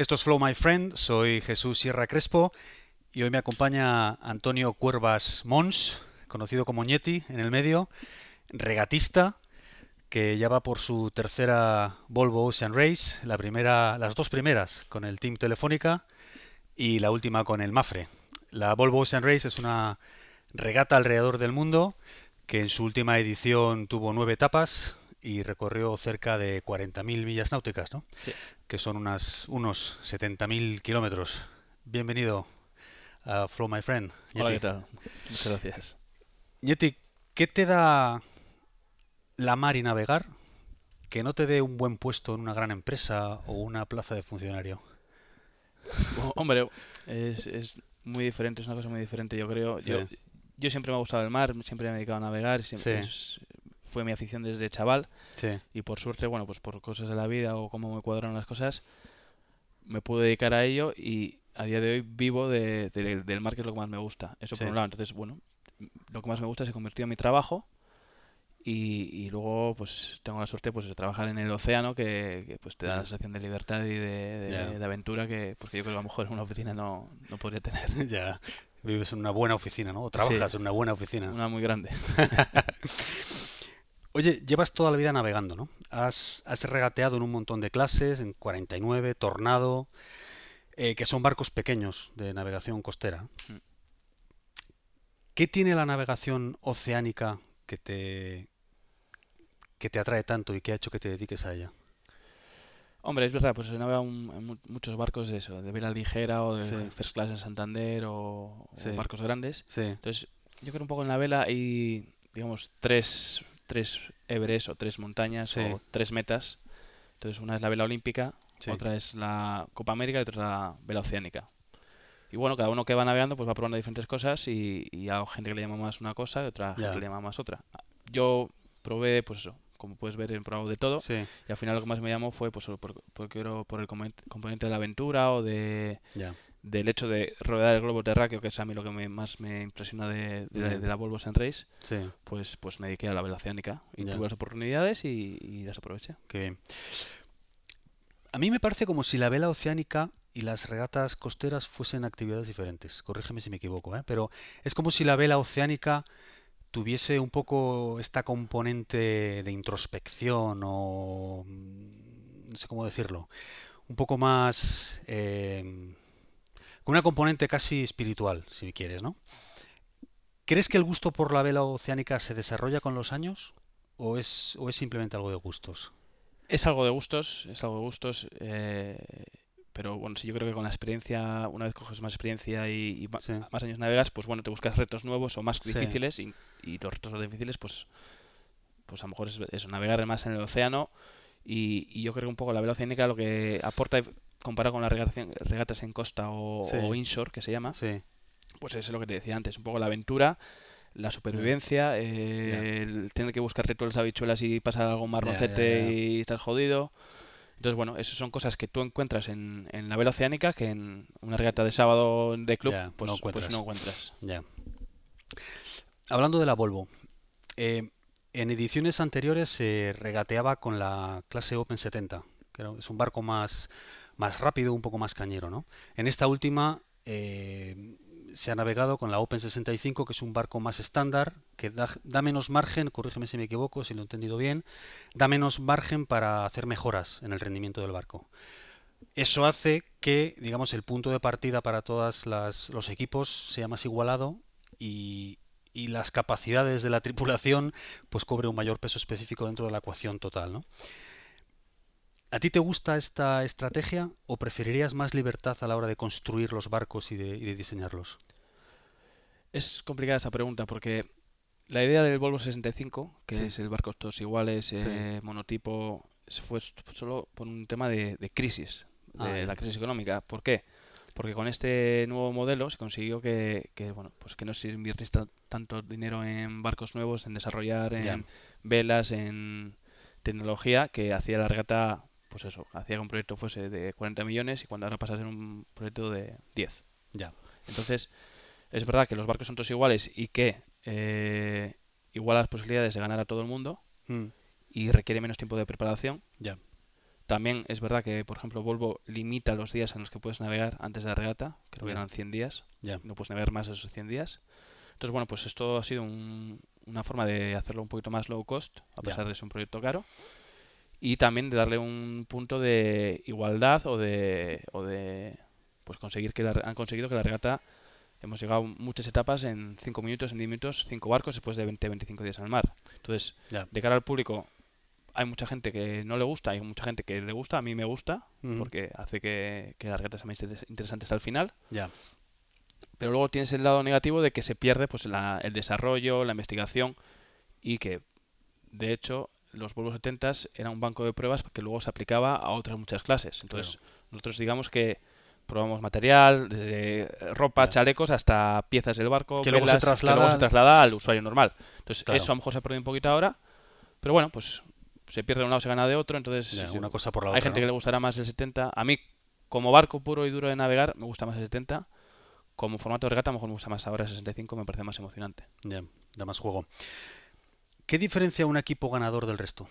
Esto es Flow My Friend, soy Jesús Sierra Crespo y hoy me acompaña Antonio Cuervas Mons, conocido como Ñeti en el medio, regatista, que ya va por su tercera Volvo Ocean Race, la primera, las dos primeras con el Team Telefónica y la última con el Mafre. La Volvo Ocean Race es una regata alrededor del mundo que en su última edición tuvo nueve etapas y recorrió cerca de 40.000 millas náuticas, ¿no? Sí. que son unas, unos 70.000 kilómetros. Bienvenido a Flow My Friend. Hola, Yeti. ¿qué tal? Muchas gracias. Yeti, ¿qué te da la mar y navegar que no te dé un buen puesto en una gran empresa o una plaza de funcionario? Bueno, hombre, es, es muy diferente, es una cosa muy diferente, yo creo. Yo, Sí. yo siempre me ha gustado el mar, siempre me he dedicado a navegar, siempre Sí. es- fue mi afición desde chaval Sí, y por suerte, bueno, pues por cosas de la vida o cómo me cuadraron las cosas, me pude dedicar a ello y a día de hoy vivo de- de- del mar, que es lo que más me gusta. Eso Sí. por un lado. Entonces, bueno, lo que más me gusta se convirtió en mi trabajo. Y, y luego pues tengo la suerte pues de trabajar en el océano que, que, pues te da la sensación de libertad y de, de- Ya. de aventura que porque yo creo que a lo mejor en una oficina no, no podría tener ya. Vives en una buena oficina, ¿no? O trabajas Sí. en una buena oficina. una muy grande Oye, llevas toda la vida navegando, ¿no? Has, has regateado en un montón de clases, en 49, Tornado, eh, que son barcos pequeños de navegación costera. Mm. ¿Qué tiene la navegación oceánica que te, que te atrae tanto y que ha hecho que te dediques a ella? hombre es verdad pues se navega muchos barcos de eso de vela ligera o de Sí. first class en Santander o, barcos grandes Sí, entonces yo creo un poco en la vela hay digamos tres tres Everest o tres montañas Sí. o tres metas entonces una es la vela olímpica sí. otra es la Copa América y otra es la vela oceánica. Y bueno, cada uno que va navegando pues va probando diferentes cosas y, y hay gente que le llama más una cosa y otra gente que le llama más otra. Yo probé, pues eso, como puedes ver, he probado de todo Sí, y al final lo que más me llamó fue pues por, porque era por el componente de la aventura o de. Del hecho de rodear el globo terráqueo, que es a mí lo que me- más me impresiona de, de, la- Bien. de la Volvo Sun Race, Sí, pues, pues me dediqué a la vela oceánica y tuve las oportunidades y, y las aproveché. qué bien. A mí me parece como si la vela oceánica y las regatas costeras fuesen actividades diferentes. Corrígeme si me equivoco, ¿eh? Pero es como si la vela oceánica tuviese un poco esta componente de introspección o mm, no sé cómo decirlo, un poco más eh, con una componente casi espiritual, si quieres, ¿no? ¿Crees que el gusto por la vela oceánica se desarrolla con los años o es, o es simplemente algo de gustos? Es algo de gustos, es algo de gustos, eh, pero bueno, sí, yo creo que con la experiencia, una vez coges más experiencia y, y Sí. más años navegas, pues bueno, te buscas retos nuevos o más Sí. difíciles y, y los retos más difíciles, pues, pues a lo mejor es eso, navegar más en el océano y, y yo creo que un poco la vela oceánica lo que aporta comparado con las regata- regatas en costa o, Sí. o inshore, que se llama, Sí, pues es lo que te decía antes, un poco la aventura, la supervivencia, eh, el tener que buscar rituales habichuelas y pasa algún marroncete ya. y estás jodido. Entonces, bueno, esas son cosas que tú encuentras en, en la vela oceánica que en una regata de sábado de club, pues, no pues encuentras. no encuentras. Hablando de la Volvo, eh, en ediciones anteriores se regateaba con la clase Open 70, que es un barco más, más rápido, un poco más cañero, ¿no? En esta última eh, se ha navegado con la Open 65, que es un barco más estándar, que da, menos margen, corrígeme si me equivoco, si lo he entendido bien, da menos margen para hacer mejoras en el rendimiento del barco. Eso hace que, digamos, el punto de partida para todos los equipos sea más igualado y, y las capacidades de la tripulación pues cobre un mayor peso específico dentro de la ecuación total, ¿no? ¿A ti te gusta esta estrategia o preferirías más libertad a la hora de construir los barcos y de, y de diseñarlos? Es complicada esa pregunta porque la idea del Volvo 65, que Sí. es el barco todos iguales, eh, monotipo, se fue solo por un tema de, de crisis, de Ah, ya. la crisis económica. ¿Por qué? Porque con este nuevo modelo se consiguió que, que, bueno, pues que no se invirtiese ta- tanto dinero en barcos nuevos, en desarrollar, en velas, en tecnología, que hacía la regata, pues eso, hacía que un proyecto fuese de 40 millones y cuando ahora pasa a ser un proyecto de 10. Ya. Entonces, es verdad que los barcos son todos iguales y que eh, igual las posibilidades de ganar a todo el mundo Mm, y requiere menos tiempo de preparación. ya. También es verdad que, por ejemplo, Volvo limita los días en los que puedes navegar antes de la regata, creo que eran 100 días, Ya. no puedes navegar más de esos 100 días. Entonces, bueno, pues esto ha sido un- una forma de hacerlo un poquito más low cost, a Ya. pesar de ser un proyecto caro, y también de darle un punto de igualdad o de, o de pues conseguir que la han conseguido que la regata hemos llegado muchas etapas en 5 minutos, en 10 minutos, 5 barcos después de 20-25 días en el mar. Entonces, de cara al público, hay mucha gente que no le gusta, hay mucha gente que le gusta, a mí me gusta, porque hace que, que la regata sea más interes- interesante hasta el final. Ya. Pero luego tienes el lado negativo de que se pierde pues la- el desarrollo, la investigación y que, de hecho, los Volvo 70 era un banco de pruebas que luego se aplicaba a otras muchas clases. Entonces, nosotros digamos que probamos material, desde ropa, Ya. chalecos, hasta piezas del barco, Que luego se velas, que luego traslada- se traslada al usuario normal. Entonces, Claro. eso a lo mejor se ha perdido un poquito ahora, pero bueno, pues se pierde de un lado, se gana de otro, entonces Ya, una cosa por la hay otra. gente ¿no? que le gustará más el 70. A mí, como barco puro y duro de navegar, me gusta más el 70. Como formato de regata, a lo mejor me gusta más ahora el 65, me parece más emocionante. Ya, da más juego. ¿Qué diferencia un equipo ganador del resto?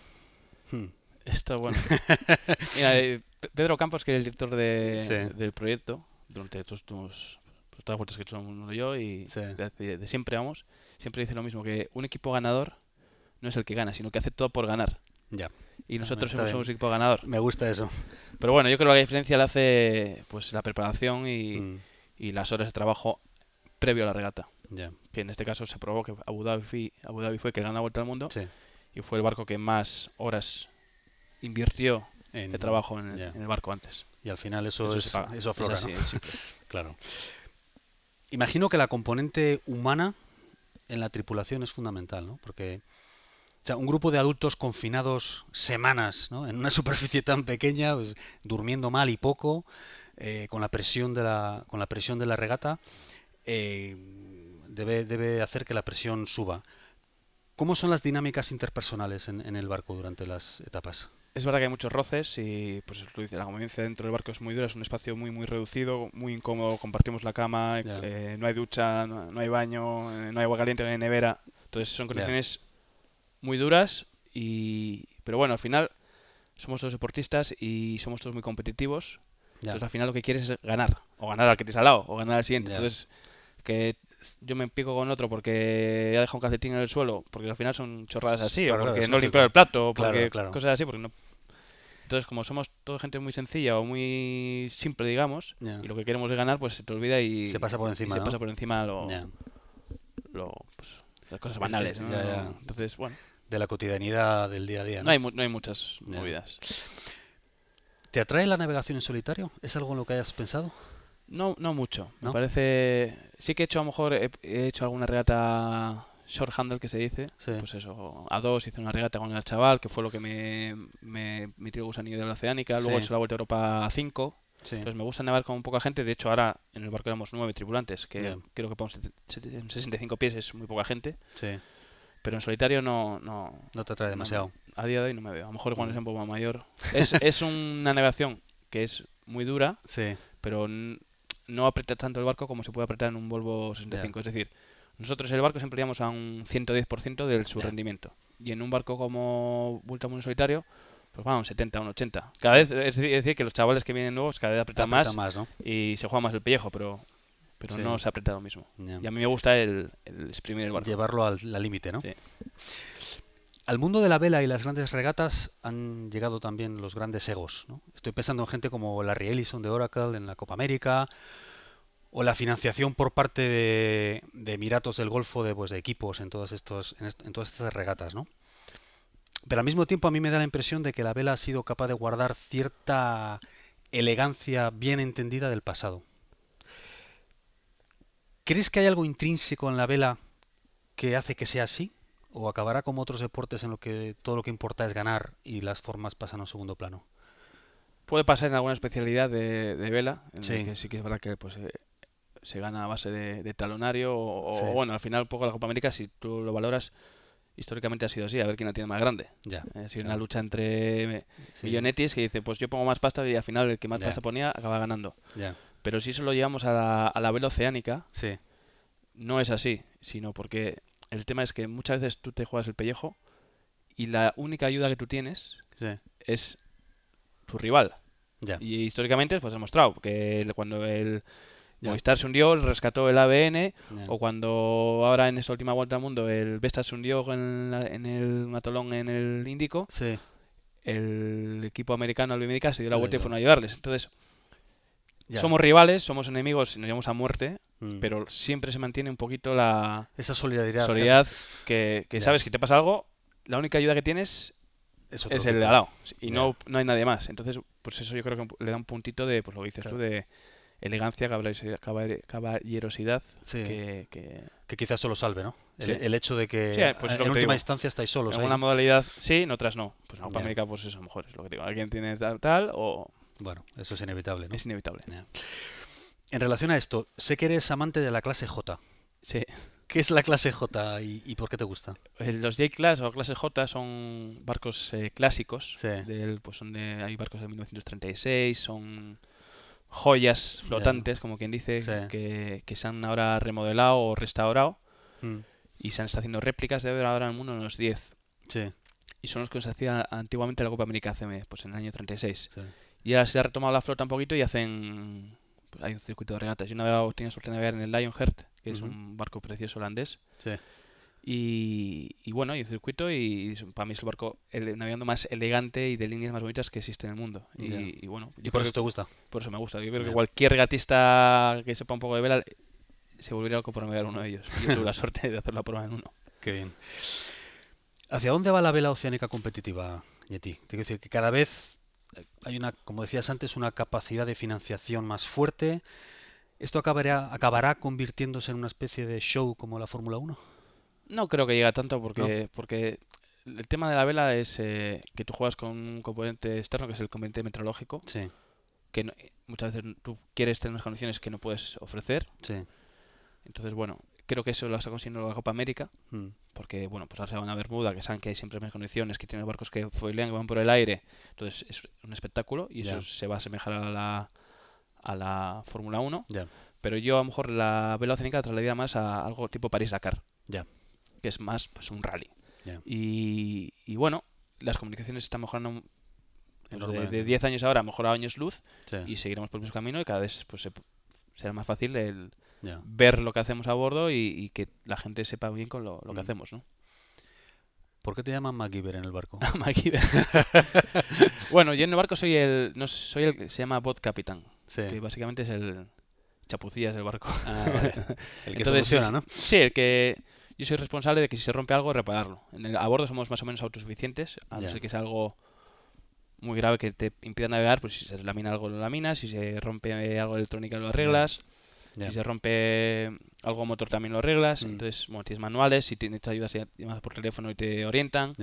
Hmm, Esto, bueno. Mira, eh, Pe- Pedro Campos, que es el director de- Sí. del proyecto, durante todos, pues, todas las vueltas que he hecho uno yo y Sí. de, de siempre vamos, siempre dice lo mismo, que un equipo ganador no es el que gana, sino que hace todo por ganar. Ya, Y nosotros está somos, un equipo ganador. me gusta eso. Pero bueno, yo creo que la diferencia la hace pues la preparación y, Mm, y las horas de trabajo previo a la regata. Ya, que en este caso se probó que Abu Dhabi, Abu Dhabi fue el que ganó la vuelta al mundo sí. y fue el barco que más horas invirtió En- de trabajo en el, ya. en el barco antes. Y al final eso, Eso es, se paga. eso Es aflora, así, ¿no? es simple. Claro. Imagino que la componente humana en la tripulación es fundamental, ¿no? Porque o sea, un grupo de adultos confinados semanas, ¿no? En una superficie tan pequeña, pues, durmiendo mal y poco, eh, con la presión de la, con la presión de la regata, eh, debe, debe hacer que la presión suba. ¿Cómo son las dinámicas interpersonales en, en el barco durante las etapas? Es verdad que hay muchos roces y pues lo dice, la convivencia dentro del barco es muy dura, es un espacio muy muy reducido, muy incómodo, compartimos la cama, eh, no hay ducha, no, no hay baño, eh, no hay agua caliente, no hay nevera. Entonces son condiciones muy duras y pero bueno, al final somos todos deportistas y somos todos muy competitivos Ya. Entonces al final lo que quieres es ganar, o ganar al que tienes al lado, o ganar al siguiente. Entonces, que yo me pico con otro porque ha dejado un calcetín en el suelo, porque al final son chorradas así, Claro, o porque no limpió el plato, o porque claro. cosas así, porque no... Entonces, como somos toda gente muy sencilla o muy simple, digamos, y lo que queremos es ganar, pues se te olvida y Se pasa por encima, se ¿no? pasa por encima lo, pues, las cosas Es- banales. Entonces, bueno, De la cotidianidad del día a día. no, ¿no? hay, no hay muchas movidas. ¿Te atrae la navegación en solitario? ¿Es algo en lo que hayas pensado? No, no mucho. ¿No? Me parece. Sí que he hecho, a lo mejor, he, he hecho alguna regata short handle que se dice. Sí. Pues eso, a dos hice una regata con el chaval, que fue lo que me, me metió el gusanillo de la oceánica. Luego he Sí. hecho la vuelta a Europa a 5. Sí. Entonces me gusta navegar con poca gente. De hecho, ahora en el barco éramos nueve tripulantes, que creo que para un sete- sete- 65 pies es muy poca gente. Sí. Pero en solitario no. no No te atrae no me- demasiado. a día de hoy no me veo. A lo mejor cuando Mm. sea un poco más mayor. Es, es una navegación que es muy dura Sí. pero no aprieta tanto el barco como se puede apretar en un Volvo 65. Es decir, nosotros el barco siempre íbamos a un 110% de su rendimiento. Y en un barco como Ultramundo Solitario, pues vamos, un 70, un 80. Cada vez, es decir, que los chavales que vienen nuevos cada vez apretan Aprieta más, más, ¿no? y se juega más el pellejo, pero, pero Sí. no se aprieta lo mismo. Y a mí me gusta el, el exprimir el barco. Llevarlo al límite, ¿no? Sí. Al mundo de la vela y las grandes regatas han llegado también los grandes egos. Estoy pensando en gente como Larry Ellison de Oracle en la Copa América o la financiación por parte de, Emiratos del Golfo de, pues, de equipos en, todos estos, en, est- en todas estas regatas, ¿no? Pero al mismo tiempo a mí me da la impresión de que la vela ha sido capaz de guardar cierta elegancia bien entendida del pasado. ¿Crees que hay algo intrínseco en la vela que hace que sea así? ¿O acabará como otros deportes en lo que todo lo que importa es ganar y las formas pasan a un segundo plano? Puede pasar en alguna especialidad de, de vela, en Sí. que sí que es verdad que pues, eh, se gana a base de, de talonario, o, bueno, al final un poco la Copa América, si tú lo valoras, históricamente ha sido así, a ver quién la tiene más grande. Ya. Ha sido una lucha entre Sí, millonetis que dice, pues yo pongo más pasta y al final el que más Ya. pasta ponía acaba ganando. Ya. Pero si eso lo llevamos a la, a la vela oceánica, Sí. no es así, sino porque el tema es que muchas veces tú te juegas el pellejo y la única ayuda que tú tienes Sí. es tu rival. Ya. Y históricamente pues ha demostrado que cuando el Ya. Movistar se hundió, rescató el ABN, Ya. o cuando ahora en esta última vuelta al mundo el Vestas se hundió en, la- en el Matolón en el Índico, Sí. el equipo americano, el Biomedica, se dio la vuelta y fueron a ayudarles. Entonces, Ya. somos rivales, somos enemigos y nos llevamos a muerte, Mm. pero siempre se mantiene un poquito la esa solidaridad. solidaridad que, sabes que te pasa algo, la única ayuda que tienes es, el de al lado y no, no hay nadie más. Entonces, pues eso yo creo que le da un puntito de, pues lo que dices Claro. tú, de elegancia, caballerosidad, Sí. que, que Que quizás solo salve, ¿no? El, Sí. el hecho de que Sí, pues en última digo. instancia estáis solos. en ahí. una modalidad sí, en otras no. Pues en Copa Ya. América, pues eso, a lo mejor es lo que digo. Alguien tiene tal, tal o Bueno, eso es inevitable, ¿no? es inevitable. En relación a esto, sé que eres amante de la clase J. Sí. ¿Qué es la clase J y, y por qué te gusta? Eh, Los J-Class o clase J son barcos eh, clásicos. Sí. Del, pues son de, hay barcos de 1936, son joyas flotantes, como quien dice, Sí. que, que se han ahora remodelado o restaurado Mm, y se han estado haciendo réplicas de haber ahora en el mundo unos 10. Sí, Y son los que se hacía antiguamente en la Copa América CM, pues en el año 36. sí. Y ahora se ha retomado la flota un poquito y hacen. Pues hay un circuito de regatas. Yo navegado, tenía suerte de navegar en el Lionheart, que es un barco precioso holandés. sí. Y, y bueno, hay un circuito y para mí es el barco ele- navegando más elegante y de líneas más bonitas que existe en el mundo. Y, bueno, ¿Y por creo eso que te gusta? por eso me gusta. Yo creo que cualquier regatista que sepa un poco de vela se volvería loco por navegar uno de ellos. Yo tuve la suerte de hacer la prueba en uno. Qué bien. ¿Hacia dónde va la vela oceánica competitiva, Yeti? Te quiero decir que cada vez hay una, como decías antes, una capacidad de financiación más fuerte. ¿Esto acabará, acabará convirtiéndose en una especie de show como la Fórmula 1? No creo que llegue a tanto porque, porque el tema de la vela es eh, que tú juegas con un componente externo que es el componente meteorológico, Sí, que no- muchas veces tú quieres tener unas condiciones que no puedes ofrecer. sí. Entonces, bueno, creo que eso lo está consiguiendo la Copa América, Mm, porque, bueno, pues ahora se van a Bermuda, que saben que hay siempre más condiciones, que tienen barcos que foilean, que van por el aire. Entonces, es un espectáculo y eso se va a asemejar a la, a la Fórmula 1. Ya, Pero yo, a lo mejor, la la trasladaría más a algo tipo París-Dakar. Que es más, pues, un rally. Y, y bueno, las comunicaciones están mejorando pues, de, Enormemente. de 10 años ahora, mejorado años luz Sí, y seguiremos por el mismo camino y cada vez pues, se- será más fácil el ya. ver lo que hacemos a bordo y, y que la gente sepa bien con lo, lo que Mm. hacemos, ¿no? ¿Por qué te llaman MacGyver en el barco? MacGyver. bueno, yo en el barco soy el, no, soy el que se llama bot capitán, Sí. que básicamente es el chapucillas del barco. Ah, vale. El que Entonces, soluciona, ¿no? Sí, el que yo soy responsable de que si se rompe algo, repararlo. En el- a bordo somos más o menos autosuficientes, a no ser que sea algo muy grave que te impida navegar, pues si se lamina algo lo laminas, si se rompe algo electrónico lo arreglas, Ya. si se rompe algo motor también lo arreglas. Mm. Entonces, bueno, tienes manuales, si tienes ayudas llamas por teléfono y te orientan.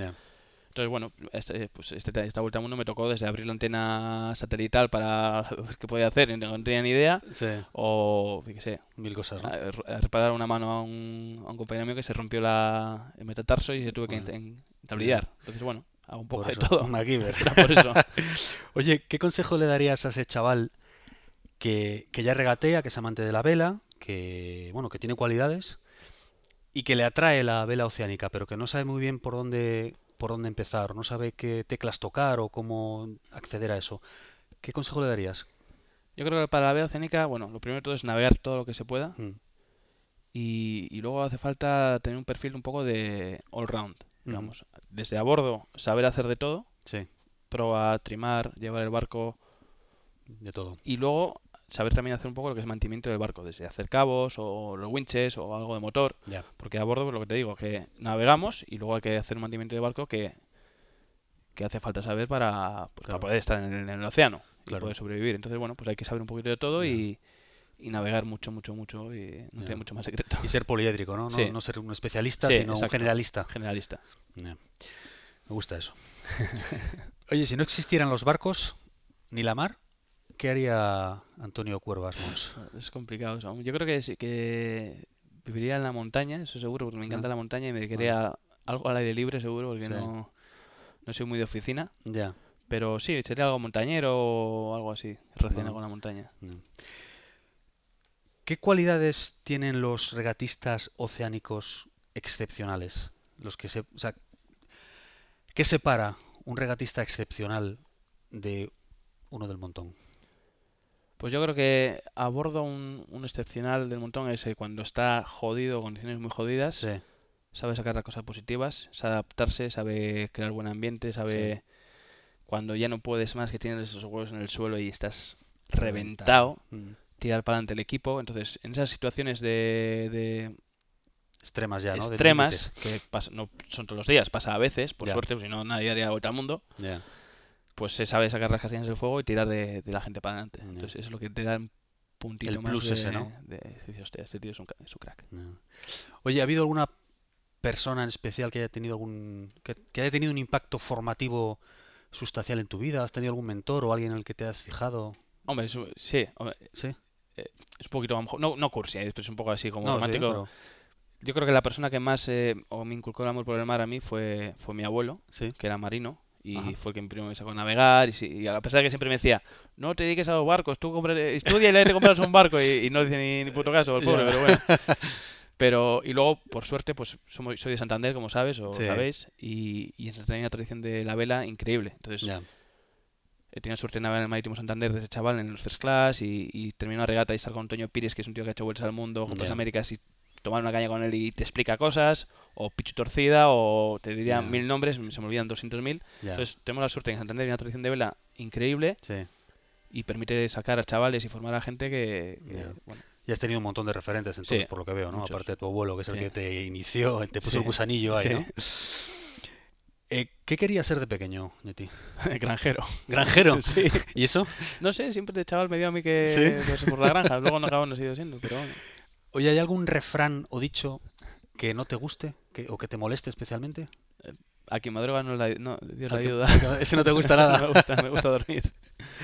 Entonces, bueno, este, pues este- esta vuelta al mundo me tocó desde abrir la antena satelital para ver qué podía hacer, y no tenía ni idea, Sí, o, qué sé, mil cosas, ¿no? a, a reparar una mano a un, a un compañero mío que se rompió la, el metatarso y se tuve que en- entablillar. Entonces, bueno, hago un poco Por de eso, todo. Por eso. Oye, ¿qué consejo le darías a ese chaval que, que ya regatea, que es amante de la vela, que bueno, que tiene cualidades y que le atrae la vela oceánica, pero que no sabe muy bien por dónde por dónde empezar, no sabe qué teclas tocar o cómo acceder a eso? ¿Qué consejo le darías? Yo creo que para la vela oceánica, bueno, lo primero de todo es navegar todo lo que se pueda Mm, y, y luego hace falta tener un perfil un poco de all round, Ujú. digamos. Desde a bordo, saber hacer de todo, Sí, proa, trimar, llevar el barco de todo. y luego saber también hacer un poco lo que es mantenimiento del barco, desde hacer cabos o los winches o algo de motor. Porque a bordo, pues lo que te digo, que navegamos y luego hay que hacer un mantenimiento de barco que, que hace falta saber para, pues, Claro. para poder estar en el, en el océano y poder sobrevivir. Entonces, bueno, pues hay que saber un poquito de todo y, y navegar mucho, mucho, mucho y no tiene mucho más secreto. Y ser poliédrico, ¿no? No, Sí. no ser un especialista, Sí, sino un generalista. Generalista. Me gusta eso. Oye, si no existieran los barcos ni la mar, ¿qué haría Antonio Cuervas Mons? Es complicado eso. Yo creo que, sí, que viviría en la montaña, eso seguro, porque me encanta Ah. la montaña y me dedicaría a algo al aire libre seguro, porque Sí. no, no soy muy de oficina. Ya. Pero sí, sería algo montañero o algo así, relacionado con la montaña. ¿Qué cualidades tienen los regatistas oceánicos excepcionales? Los que se, o sea, ¿qué separa un regatista excepcional de uno del montón? Pues yo creo que abordo un, un excepcional del montón es eh, cuando está jodido, condiciones muy jodidas, Sí, sabe sacar las cosas positivas, sabe adaptarse, sabe crear buen ambiente, sabe cuando ya no puedes más, que tienes esos huevos en el suelo y estás reventado, Mm. tirar para adelante el equipo. Entonces, en esas situaciones de, de Extremas ya, ¿no? Extremas, que pasa- no son todos los días, pasa a veces, por Ya. suerte, pues si no nadie haría vuelta al mundo. Pues se sabe sacar las castañas del fuego y tirar de, de la gente para adelante. Entonces, eso es lo que te da un puntito El más plus de, ese, ¿no? de- dices, hostia, este tío es un, es un crack. No. Oye, ¿ha habido alguna persona en especial que haya tenido algún que, que haya tenido un impacto formativo sustancial en tu vida? ¿Has tenido algún mentor o alguien en el que te has fijado? Hombre, eso- sí, hombre, Sí. es un poquito, a lo mejor- no, no cursi, eh, es un poco así como No, sí, romántico. pero- Yo creo que la persona que más eh, o me inculcó el amor por el mar a mí fue, fue mi abuelo, sí. que era marino. Y Ajá. fue el que primero me sacó a navegar. Y, y a pesar de que siempre me decía, no te dediques a los barcos, tú compre- estudia y le te compras un barco. Y, y no dice ni, ni puto caso, el pobre, Ya. pero bueno. Pero, y luego, por suerte, pues somos, soy de Santander, como sabes, o Sí. sabéis. Y, y en Santander hay una tradición de la vela increíble. Entonces, Ya. he tenido suerte de navegar en el Marítimo Santander desde chaval en los first class. Y, y terminé una regata y estar con Antonio Pires, que es un tío que ha hecho vueltas al mundo, con las Ya. Américas, y tomar una caña con él y te explica cosas. O Pichu Torcida, o te diría mil nombres, se me olvidan 200.000. Ya. Entonces, tenemos la suerte en Santander hay una tradición de vela increíble Sí. y permite sacar a chavales y formar a gente que, que, bueno, Y has tenido un montón de referentes entonces, Sí, por lo que veo, ¿no? muchos. Aparte de tu abuelo, que es el Sí. que te inició, te puso el gusanillo ahí. ¿no? Eh, ¿qué querías ser de pequeño, Yeti? granjero. ¿Granjero? Sí. ¿Y eso? No sé, siempre de chaval me dio a mí que Sí. pues, por la granja. Luego no acabo no siendo, pero bueno. Oye, ¿hay algún refrán o dicho que no te guste que, o que te moleste especialmente? A quien madruga no, la, no Dios la ¿A que- ayuda. Ese no te gusta nada. No me gusta, me gusta dormir.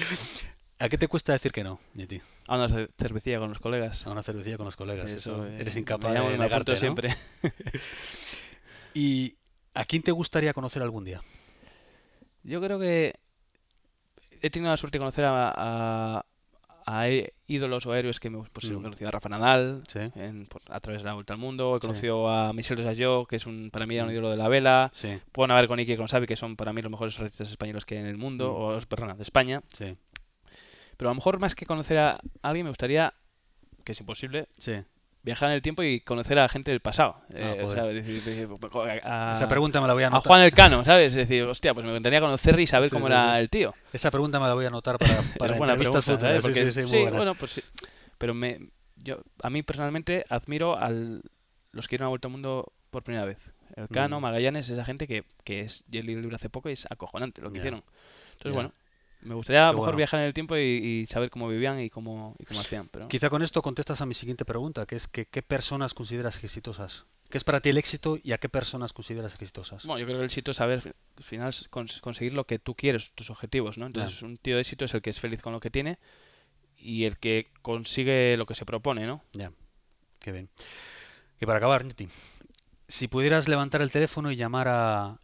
¿A qué te cuesta decir que no, Yeti? A una ce- cervecilla con los colegas. A una cervecilla con los colegas. Eso, eh, eres me incapaz llamo de me negarte, siempre. ¿Y a quién te gustaría conocer algún día? Yo creo que he tenido la suerte de conocer a, a, a í- ídolos o héroes que me pues, he Mm. conocido a Rafa Nadal Sí, en- por- a través de la Vuelta al Mundo. He Sí. conocido a Michel Desayó, que es un, para mí era un Mm. ídolo de la vela. sí, Puedo navegar con Iki y con Xavi, que son para mí los mejores artistas españoles que hay en el mundo, Mm. o perdona, de España. sí, Pero a lo mejor más que conocer a alguien me gustaría, que es imposible, sí. Viajar en el tiempo y conocer a gente del pasado. Eh, o joder. sea, decir, decir, a, Esa pregunta me la voy a a anotar. Juan Elcano, ¿sabes? Es decir, hostia, pues me encantaría conocer y saber Sí, cómo sí, era sí. el tío. Esa pregunta me la voy a anotar para, para entrevistas futuras. ¿sabes? Sí, Porque- bueno, pues sí. Pero me, yo, a mí personalmente admiro a los que dieron la vuelta al mundo por primera vez. El Cano, Mm. Magallanes, esa gente que, que es, yo leí el libro hace poco y es acojonante lo que hicieron. Entonces, bueno, me gustaría a Qué lo mejor bueno. viajar en el tiempo y, y saber cómo vivían y cómo, y cómo hacían. Pero... Quizá con esto contestas a mi siguiente pregunta, que es que ¿qué personas consideras exitosas? ¿Qué es para ti el éxito y a qué personas consideras exitosas? Bueno, yo creo que el éxito es saber al final cons- conseguir lo que tú quieres, tus objetivos, ¿no? Entonces, un tío de éxito es el que es feliz con lo que tiene y el que consigue lo que se propone, ¿no? Ya, qué bien. Y para acabar, Niti, si pudieras levantar el teléfono y llamar a,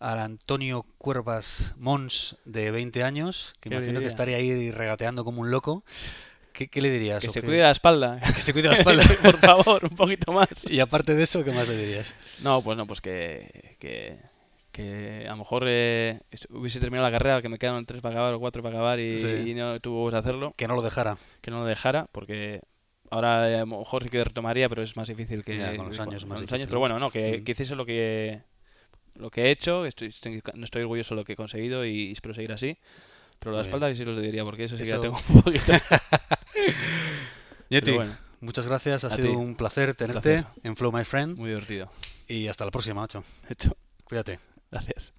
al Antonio Cuervas Mons de 20 años, que ¿Qué imagino que diría? estaría ahí regateando como un loco, ¿qué, qué le dirías? Que ¿O se qué- cuide la espalda. que se cuide la espalda. Por favor, un poquito más. y aparte de eso, ¿qué más le dirías? No, pues no, pues que, que, que a lo mejor eh, hubiese terminado la carrera, que me quedaron tres para acabar o cuatro para acabar y, Sí. y no tuvo que hacerlo, Que no lo dejara. que no lo dejara, porque ahora eh, a lo mejor sí que retomaría, pero es más difícil que Ya, con los años con más los difícil. Pero bueno, no, que, Mm. que hiciese lo que lo que he hecho, estoy, estoy- no estoy orgulloso de lo que he conseguido y espero seguir así. Pero la espalda sí lo diría, porque eso sí que la tengo un poquito. Yeti, bueno, muchas gracias, ha sido ti. un placer tenerte placer. en Flow My Friend muy divertido. y hasta la próxima, macho. Hecho, Cuídate. gracias.